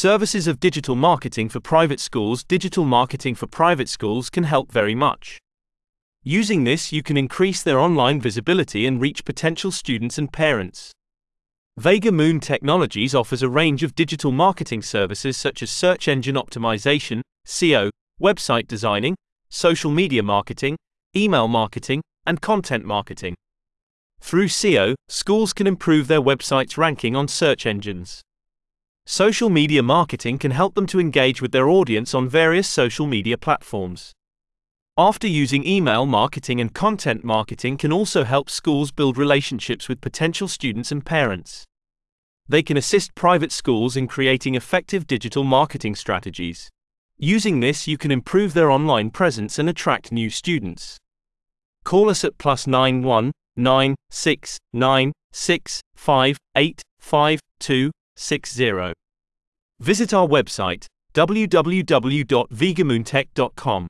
Services of digital marketing for private schools. Digital marketing for private schools can help very much. Using this, you can increase their online visibility and reach potential students and parents. Vega Moon Technologies offers a range of digital marketing services such as search engine optimization, SEO, website designing, social media marketing, email marketing, and content marketing. Through SEO, schools can improve their website's ranking on search engines. Social media marketing can help them to engage with their audience on various social media platforms. After using email marketing and content marketing can also help schools build relationships with potential students and parents. They can assist private schools in creating effective digital marketing strategies. Using this, you can improve their online presence and attract new students. Call us at plus 91 9 6 9 6 5 8 5 2 60. Visit our website www.vegamoontech.com.